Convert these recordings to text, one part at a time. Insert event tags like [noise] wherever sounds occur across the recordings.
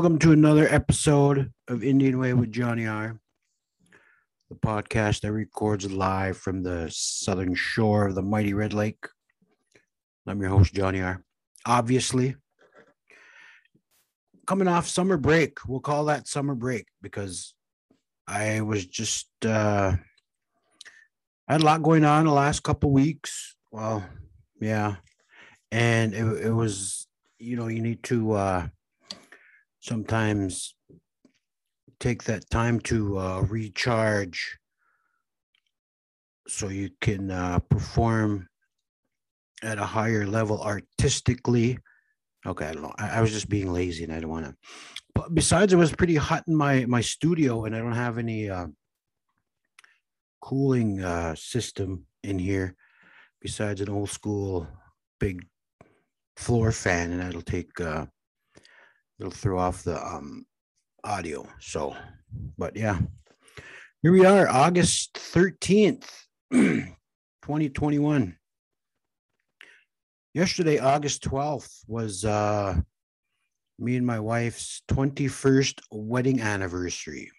Welcome to another episode of Indian Way with Johnny R. The podcast that records live from the southern shore of the mighty Red Lake. I'm your host, Johnny R. Obviously, coming off summer break, we'll call that summer break because I was just uh I had a lot going on the last couple weeks. Well, yeah. And it, it was, you know, you need to uh sometimes take that time to uh, recharge so you can uh, perform at a higher level artistically. Okay, I don't know. I, I was just being lazy and I don't want to. But besides, it was pretty hot in my my studio, and I don't have any uh, cooling uh, system in here besides an old school big floor fan, and that'll take uh, it'll throw off the um, audio. So, but yeah, here we are, August 13th, [clears throat] 2021. Yesterday, August 12th, was uh, me and my wife's 21st wedding anniversary.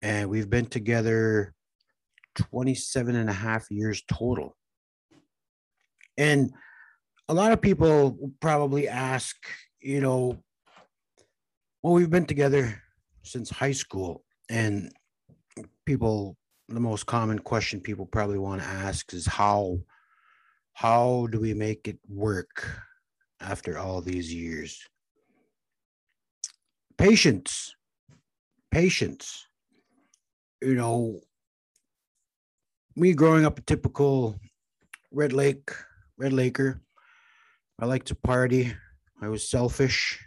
And we've been together 27 and a half years total. And a lot of people probably ask, you know, well, we've been together since high school, and people, the most common question people probably want to ask is how, how do we make it work after all these years? Patience, patience. You know, me growing up a typical Red Lake, Red Laker, I like to party. I was selfish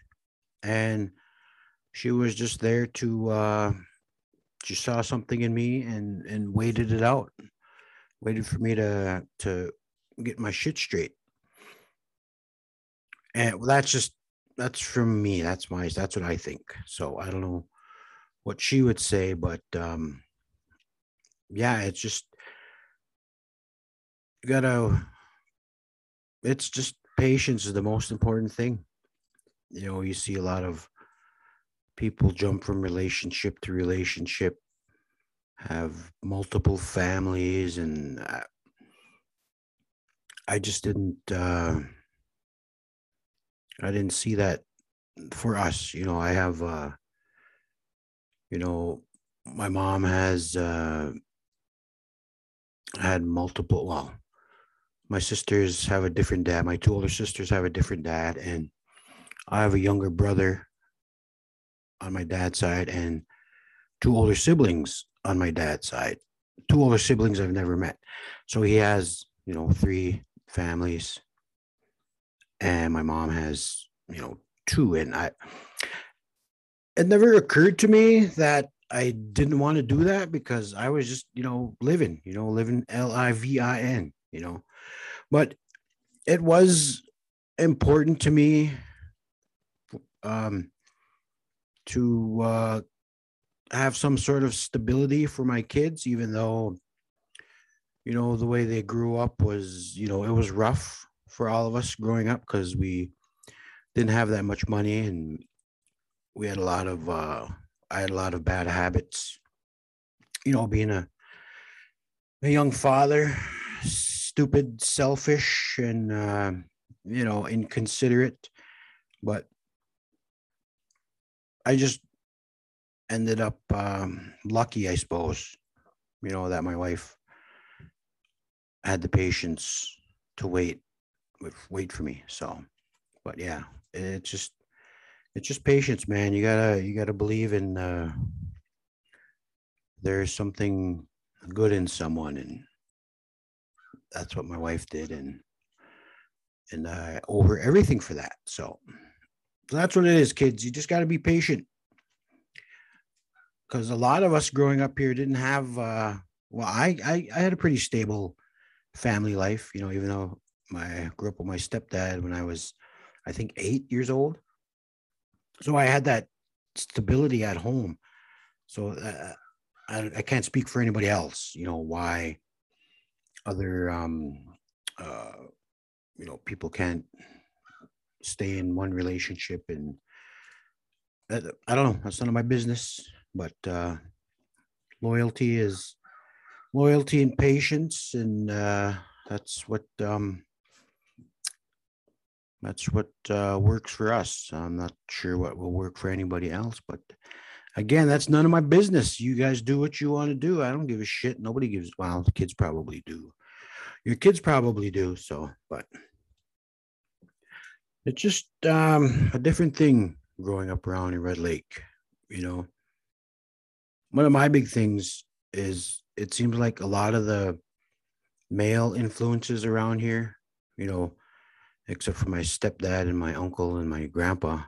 and she was just there to uh she saw something in me and and waited it out. Waited for me to to get my shit straight. And well, that's just that's from me. That's my that's what i think. So i don't know what she would say but um yeah it's just you gotta it's just patience is the most important thing. You know you see a lot of people jump from relationship to relationship, have multiple families, and I, I just didn't. Uh, I didn't see that for us. You know, I have. Uh, you know, my mom has uh, had multiple. Well, my sisters have a different dad. My two older sisters have a different dad, and I have a younger brother on my dad's side and two older siblings on my dad's side. Two older siblings I've never met. So he has, you know, three families. And my mom has, you know, two. And I, it never occurred to me that I didn't want to do that because I was just, you know, living, you know, living L I V I N, you know. But it was important to me um to uh, have some sort of stability for my kids, even though, you know, the way they grew up was, you know, it was rough for all of us growing up because we didn't have that much money and we had a lot of, uh, I had a lot of bad habits, you know, being a, a young father, stupid, selfish, and, uh, you know, inconsiderate. But I just ended up um, lucky, I suppose, you know, that my wife had the patience to wait, wait for me. So, but yeah, it's just, it's just patience, man. You gotta, you gotta believe in, uh, there's something good in someone. And that's what my wife did. And, and I owe her everything for that. So, so that's what it is, kids. You just got to be patient. Because a lot of us growing up here didn't have, uh, well, I, I, I had a pretty stable family life, you know, even though my, I grew up with my stepdad when I was, I think, eight years old. So I had that stability at home. So uh, I, I can't speak for anybody else, you know, why other, um, uh, you know, people can't stay in one relationship and I don't know. That's none of my business. But uh, loyalty is loyalty and patience, and uh, that's what um, that's what uh, works for us. I'm not sure what will work for anybody else, but again, that's none of my business. You guys do what you want to do. I don't give a shit. Nobody gives. Well, the kids probably do. Your kids probably do. So, but it's just um, a different thing growing up around in Red Lake. You know, one of my big things is it seems like a lot of the male influences around here, you know, except for my stepdad and my uncle and my grandpa,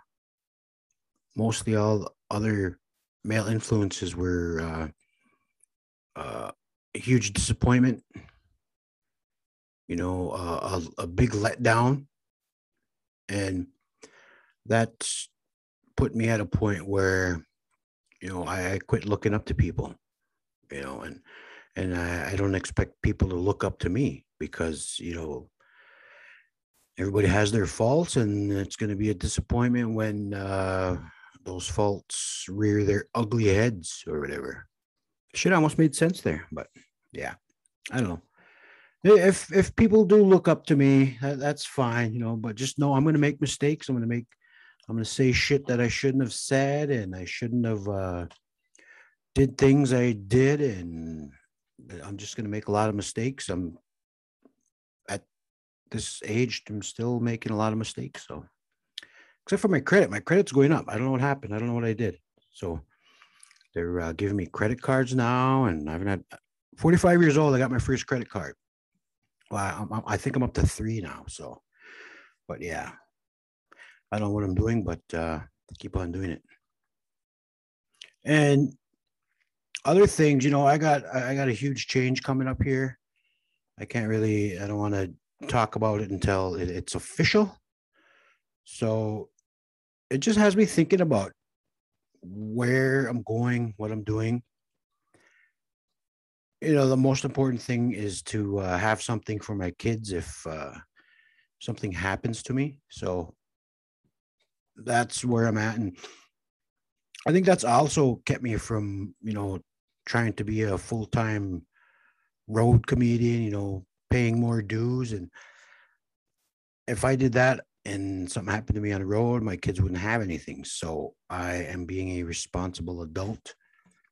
mostly all other male influences were uh, uh, a huge disappointment, you know, uh, a, a big letdown. And that's put me at a point where, you know, I, I quit looking up to people, you know, and and I, I don't expect people to look up to me because you know everybody has their faults, and it's going to be a disappointment when uh, those faults rear their ugly heads or whatever. Shit almost made sense there, but yeah, I don't know. If if people do look up to me, that, that's fine, you know. But just know I'm going to make mistakes. I'm going to make I'm going to say shit that I shouldn't have said, and I shouldn't have uh, did things I did, and I'm just going to make a lot of mistakes. I'm at this age, I'm still making a lot of mistakes. So, except for my credit, my credit's going up. I don't know what happened. I don't know what I did. So, they're uh, giving me credit cards now, and I haven't had 45 years old. I got my first credit card. Well, I, I think I'm up to three now. So, but yeah, I don't know what I'm doing, but uh, keep on doing it. And other things, you know, I got I got a huge change coming up here. I can't really, I don't want to talk about it until it, it's official. So it just has me thinking about where I'm going, what I'm doing. You know, the most important thing is to uh, have something for my kids if uh, something happens to me. So that's where I'm at. And I think that's also kept me from, you know, trying to be a full time road comedian, you know, paying more dues. And if I did that and something happened to me on the road, my kids wouldn't have anything. So I am being a responsible adult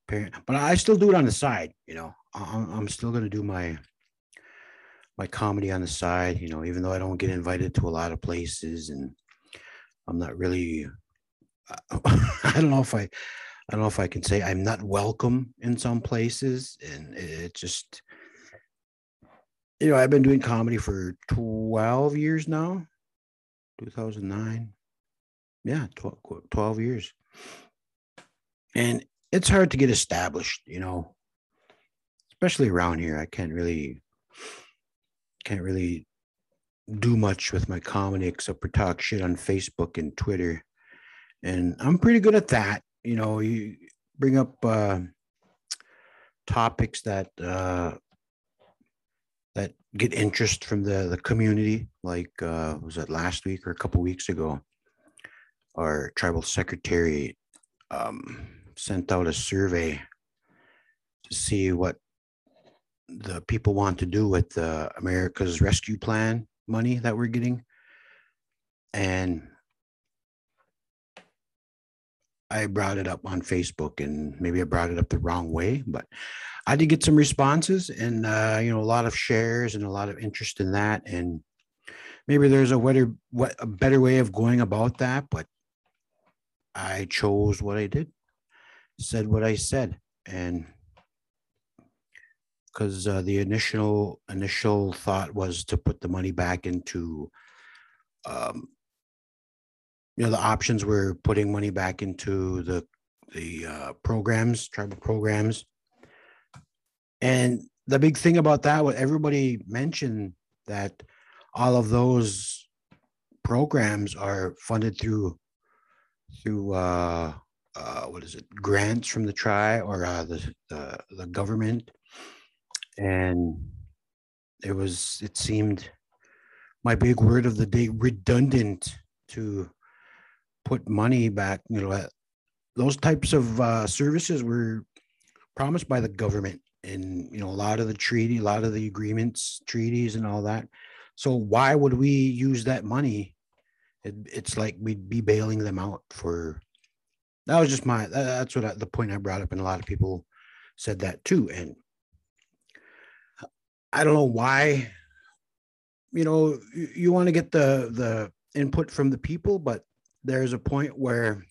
parent, but I still do it on the side, you know, I'm, still going to do my, my comedy on the side, you know, even though I don't get invited to a lot of places and I'm not really. [laughs] I don't know if I, I don't know if I can say I'm not welcome in some places, and it just, you know, I've been doing comedy for 12 years now, 2009. Yeah, 12, 12 years. And it's hard to get established, you know, especially around here. I can't really, can't really do much with my comedy except for talk shit on Facebook and Twitter. And I'm pretty good at that. You know, you bring up uh, topics that uh, that get interest from the the community. Like uh, was it last week or a couple weeks ago? Our tribal secretary um, sent out a survey to see what the people want to do with uh, America's Rescue Plan money that we're getting. And I brought it up on Facebook and maybe I brought it up the wrong way, but I did get some responses and, uh, you know, a lot of shares and a lot of interest in that. And maybe there's a better, what, a better way of going about that, but I chose what I did, said what I said. And because uh, the initial initial thought was to put the money back into um, you know the options were putting money back into the the uh, programs tribal programs. And the big thing about that what everybody mentioned that all of those programs are funded through through uh, uh, what is it grants from the tribe or uh, the, the the government and it was it seemed my big word of the day redundant to put money back you know those types of uh, services were promised by the government and you know a lot of the treaty a lot of the agreements treaties and all that. So why would we use that money? It, it's like we'd be bailing them out for that was just my that's what I, the point i brought up and a lot of people said that too. And i don't know why you know you, you want to get the the input from the people but there's a point where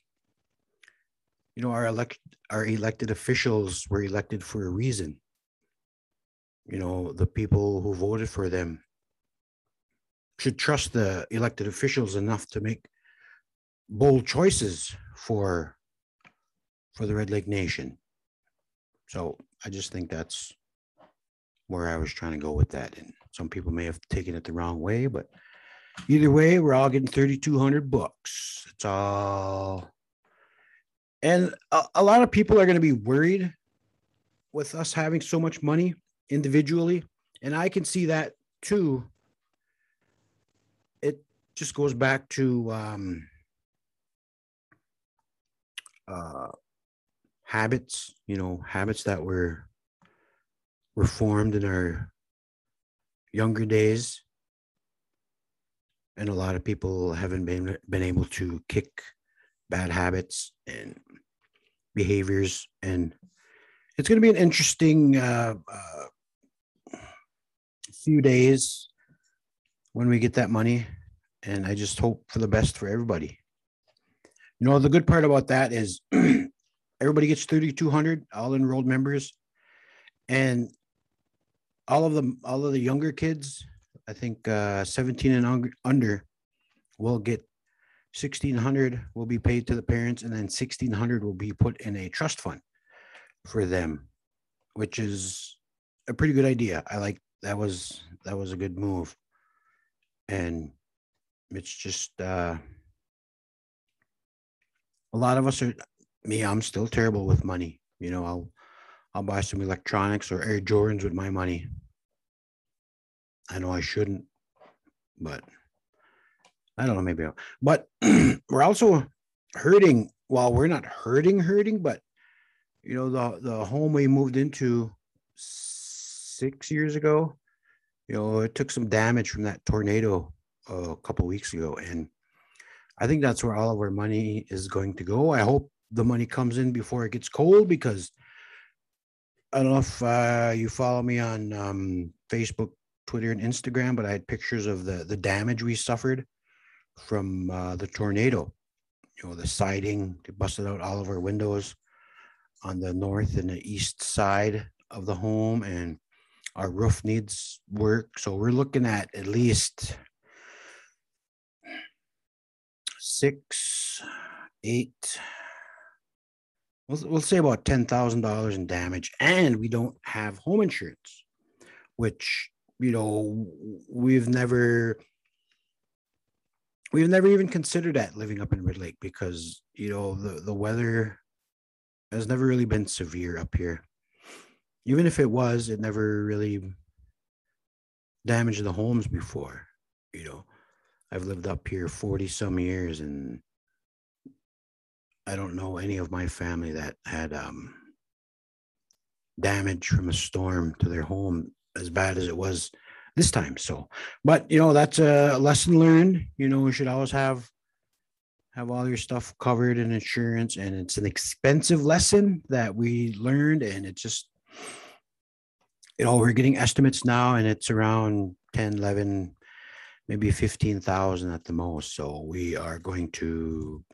you know our elect our elected officials were elected for a reason. You know the people who voted for them should trust the elected officials enough to make bold choices for for the red lake nation. So i just think that's where i was trying to go with that and some people may have taken it the wrong way but either way we're all getting 3200 bucks it's all and a, a lot of people are going to be worried with us having so much money individually. And I can see that too. It just goes back to um, uh, habits, you know, habits that were were formed in our younger days. And a lot of people haven't been been able to kick bad habits and behaviors. And it's going to be an interesting uh, uh, few days when we get that money. And i just hope for the best for everybody. You know the good part about that is [clears throat] everybody gets 3200 all enrolled members. And all of them all of the younger kids i think uh, 17 and under will get 1600 will be paid to the parents and then 1600 will be put in a trust fund for them which is a pretty good idea. I like that was that was a good move. And it's just uh a lot of us are me i'm still terrible with money. You know i'll i'll buy some electronics or air jordans with my money i know i shouldn't but I don't know, maybe, I'll, but [clears throat] we're also hurting. Well, we're not hurting, hurting, but you know, the the home we moved into six years ago, you know, it took some damage from that tornado a couple weeks ago, and I think that's where all of our money is going to go. I hope the money comes in before it gets cold because I don't know if uh, you follow me on um, Facebook, Twitter, and Instagram, but I had pictures of the the damage we suffered from uh, the tornado. You know, the siding, they busted out all of our windows on the north and the east side of the home, and our roof needs work. So we're looking at at least six, eight, we'll, we'll say about $10,000 in damage. And we don't have home insurance, which, you know, we've never we've never even considered that living up in Red Lake because you know the the weather has never really been severe up here. Even if it was, it never really damaged the homes before. You know, I've lived up here 40 some years and I don't know any of my family that had um, damage from a storm to their home as bad as it was this time. So, but you know, that's a lesson learned. You know, you should always have have all your stuff covered in insurance, and it's an expensive lesson that we learned, and it just you know we're getting estimates now, and it's around 10, 11, maybe 15,000 at the most. So we are going to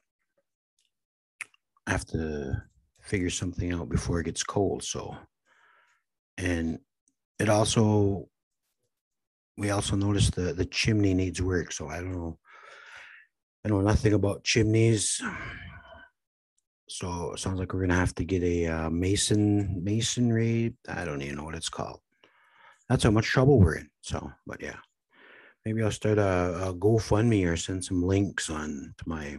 have to figure something out before it gets cold. So, and it also we also noticed the the chimney needs work. So I don't know. I know nothing about chimneys. So it sounds like we're gonna have to get a uh, mason masonry. I don't even know what it's called. That's how much trouble we're in. So, but yeah, maybe I'll start a, a GoFundMe or send some links on to my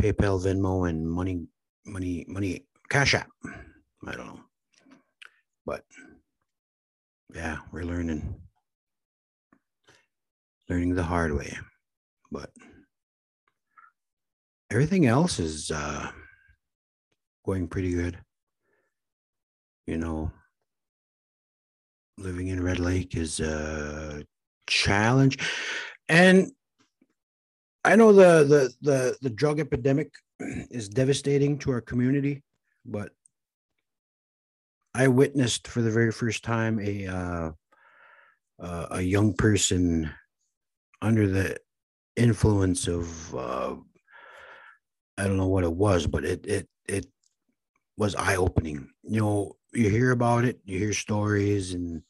PayPal, Venmo, and money, money, money, Cash App. I don't know, but yeah, we're learning learning the hard way. But everything else is uh, going pretty good. You know, living in Red Lake is a challenge. And I know the the the, the drug epidemic [clears throat] is devastating to our community, but I witnessed for the very first time a uh, uh, a young person under the influence of uh, I don't know what it was, but it it it was eye opening. You know, you hear about it, you hear stories, and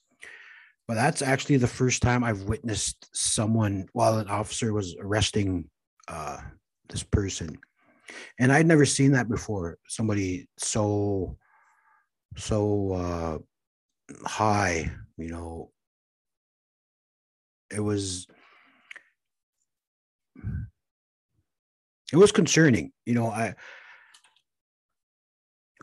but that's actually the first time I've witnessed someone while an officer was arresting uh, this person, and I'd never seen that before. Somebody so so uh, high, you know. It was it was concerning, you know. I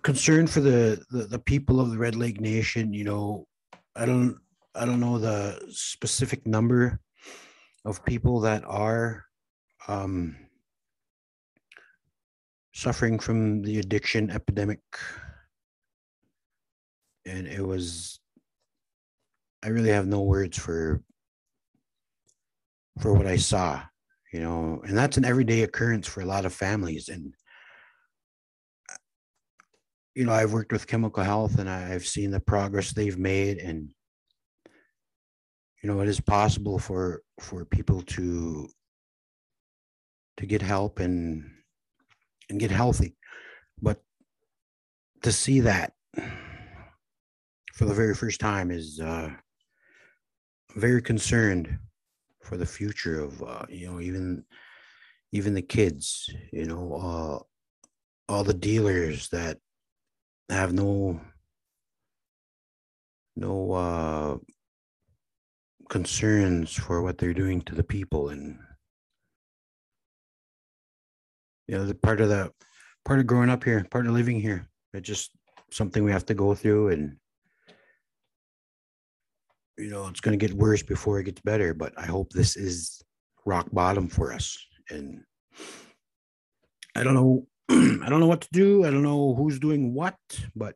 concerned for the, the the people of the Red Lake Nation. You know, I don't I don't know the specific number of people that are um, suffering from the addiction epidemic. And it was i really have no words for for what i saw you know? And that's an everyday occurrence for a lot of families. And you know i've worked with chemical health and i've seen the progress they've made and you know it is possible for for people to to get help and and get healthy. But to see that for the very first time is uh, very concerned for the future of uh, you know even even the kids you know uh, all the dealers that have no no uh, concerns for what they're doing to the people and you know the part of the part of growing up here part of living here it's just something we have to go through and you know, it's going to get worse before it gets better. But I hope this is rock bottom for us. And I don't know, [clears throat] I don't know what to do. I don't know who's doing what, but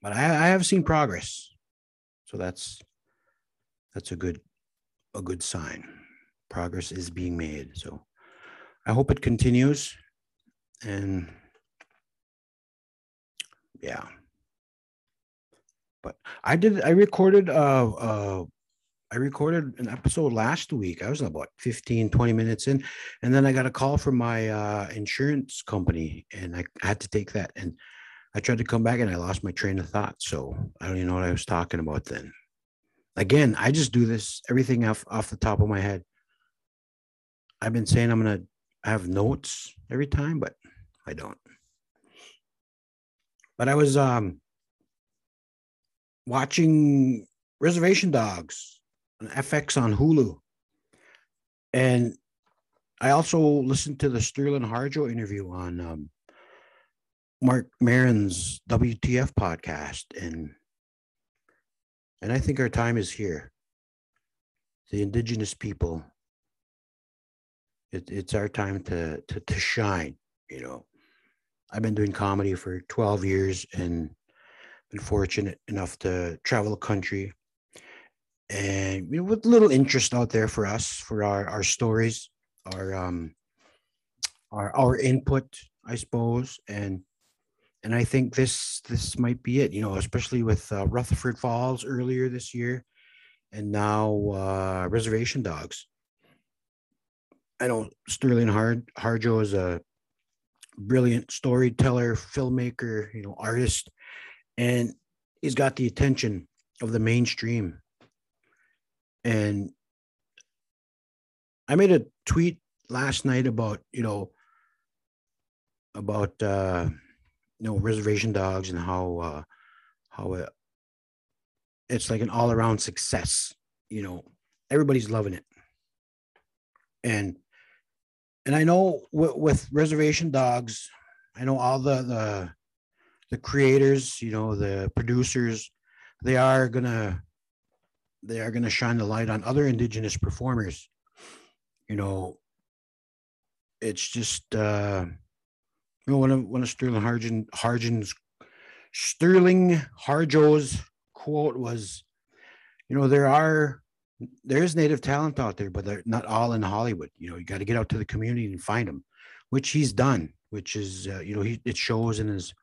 but I, I have seen progress. So that's that's a good a good sign. Progress is being made. So I hope it continues. And yeah. But I did. I recorded. Uh, uh, I recorded an episode last week. I was about 15, 20 minutes in, and then I got a call from my uh, insurance company, and I had to take that. And I tried to come back, and I lost my train of thought. So I don't even know what I was talking about then. Again, I just do this everything off off the top of my head. I've been saying I'm gonna have notes every time, but I don't. But I was um watching Reservation Dogs on FX on Hulu. And I also listened to the Sterling Harjo interview on um, Marc Maron's WTF podcast. And and I think our time is here. The indigenous people. It, it's our time to, to to shine, you know. I've been doing comedy for 12 years and been fortunate enough to travel the country and you know, with little interest out there for us for our our stories our um our our input i suppose and and i think this this might be it you know especially with uh, rutherford falls earlier this year and now uh reservation dogs i know sterling hard harjo is a brilliant storyteller filmmaker you know artist and he's got the attention of the mainstream. And I made a tweet last night about, you know, about uh you know reservation dogs and how uh how it, it's like an all-around success you know everybody's loving it and and i know with, with reservation dogs i know all the the the creators, you know, the producers, they are gonna they are gonna shine the light on other indigenous performers. You know, it's just uh You know, one of one of Sterling Harjan Sterling Harjo's quote was, you know, there are there is native talent out there, but they're not all in Hollywood. You know, you got to get out to the community and find them, which he's done. Which is, uh, you know, he it shows in his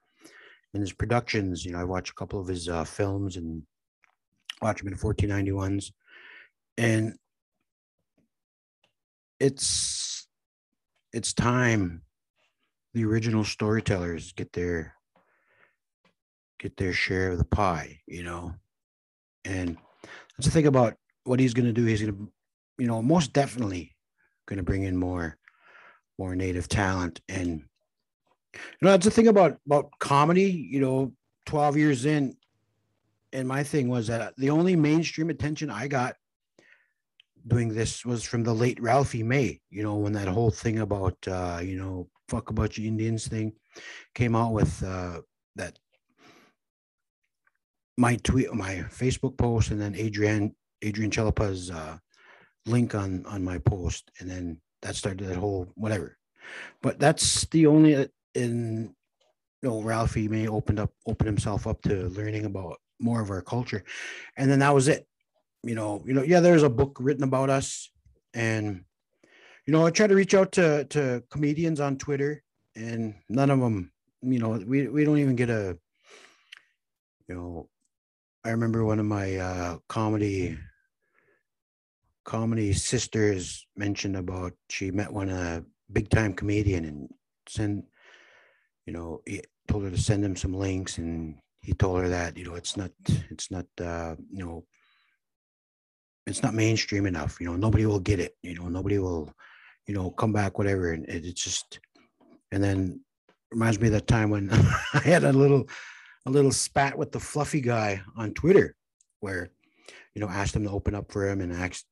in his productions. You know, I watch a couple of his uh, films and watch him in 1491s, and it's it's time the original storytellers get their get their share of the pie, you know. And that's the thing about what he's going to do. He's going to, you know, most definitely going to bring in more, more native talent. And you know, that's the thing about about comedy. You know, twelve years in, and my thing was that the only mainstream attention I got doing this was from the late Ralphie May. You know, when that whole thing about uh, you know, fuck a bunch of Indians thing came out with uh, that my tweet, my Facebook post, and then Adrian Adrian Chalepah's uh, link on on my post, and then that started that whole whatever. But that's the only uh, in you know Ralphie May opened up opened himself up to learning about more of our culture, and then that was it. You know, you know, yeah, there's a book written about us, and you know, I try to reach out to to comedians on Twitter, and none of them, you know, we we don't even get a, you know, I remember one of my uh, comedy comedy sisters mentioned about she met one a big time comedian and send you know he told her to send him some links and he told her that you know it's not it's not uh you know it's not mainstream enough you know nobody will get it you know nobody will you know come back whatever and it, it's just and then reminds me of that time when [laughs] i had a little a little spat with the fluffy guy on Twitter, where you know asked him to open up for him and asked.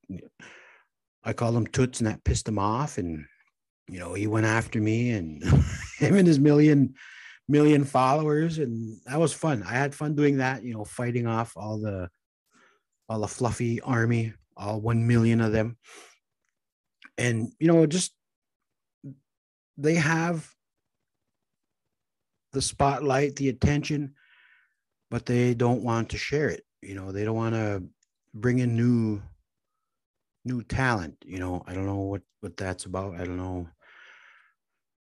I called him Toots, and that pissed him off, and you know he went after me and [laughs] him and his million million followers, and that was fun. I had fun doing that. You know, fighting off all the all the fluffy army, all one million of them, and you know just they have the spotlight, the attention, but they don't want to share it. You know, they don't want to bring in new new talent. You know, I don't know what what that's about. I don't know.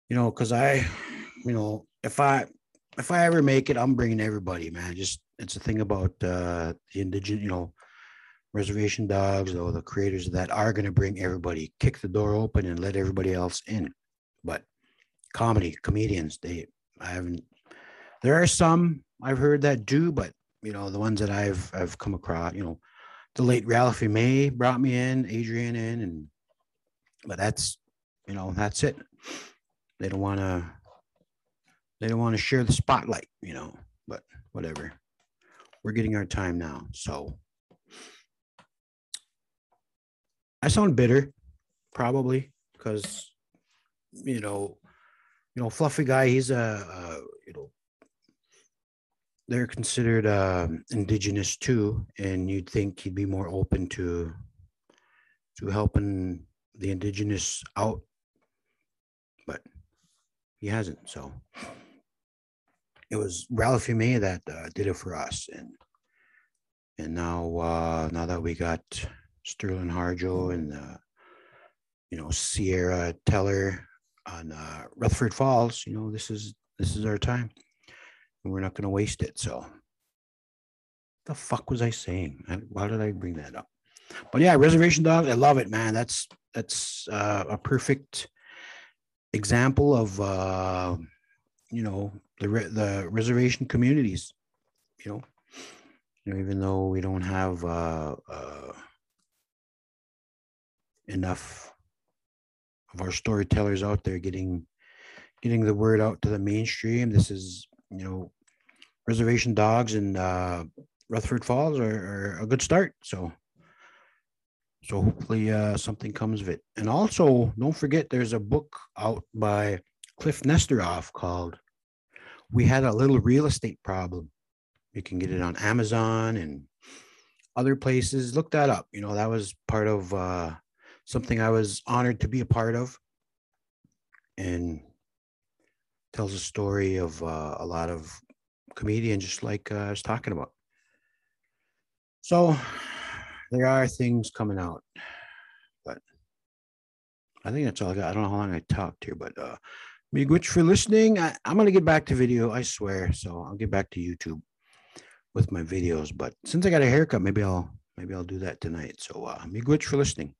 You know, because I, you know, if I if I ever make it, I'm bringing everybody, man. Just it's a thing about uh, the indigenous, you know, reservation dogs or the creators that are going to bring everybody, kick the door open and let everybody else in. But comedy, comedians, they I haven't. There are some I've heard that do, but you know, the ones that I've I've come across, you know, the late Ralphie May brought me in, Adrian in, and but that's you know, that's it. They don't want to they don't want to share the spotlight, you know, but whatever. We're getting our time now. So I sound bitter, probably, because you know, you know, fluffy guy, he's a, a you know they're considered um, indigenous too, and you'd think he'd be more open to to helping the indigenous out, but he hasn't. So it was Ralphie May that uh, did it for us, and and now uh, now that we got Sterling Harjo and uh, you know Sierra Teller on uh, Rutherford Falls, you know this is this is our time and we're not going to waste it. So, the fuck was I saying? Why did I bring that up? But yeah, reservation dogs. I love it, man. That's that's uh, a perfect example of uh, you know the re- the reservation communities. You know, you know, even though we don't have uh, uh, enough of our storytellers out there getting getting the word out to the mainstream. This is you know, reservation dogs in uh, Rutherford Falls are, are, a good start. So, so hopefully uh, something comes of it. And also, don't forget, there's a book out by Kliph Nesteroff called "We Had a Little Real Estate Problem." You can get it on Amazon and other places. Look that up. You know, that was part of uh, something I was honored to be a part of. And tells a story of uh, a lot of comedians, just like uh, I was talking about. So there are things coming out, but I think that's all I got. I don't know how long I talked here, but uh, Miigwech for listening. I, I'm gonna get back to video, I swear. So I'll get back to YouTube with my videos. But since I got a haircut, maybe I'll maybe I'll do that tonight. So uh, Miigwech for listening.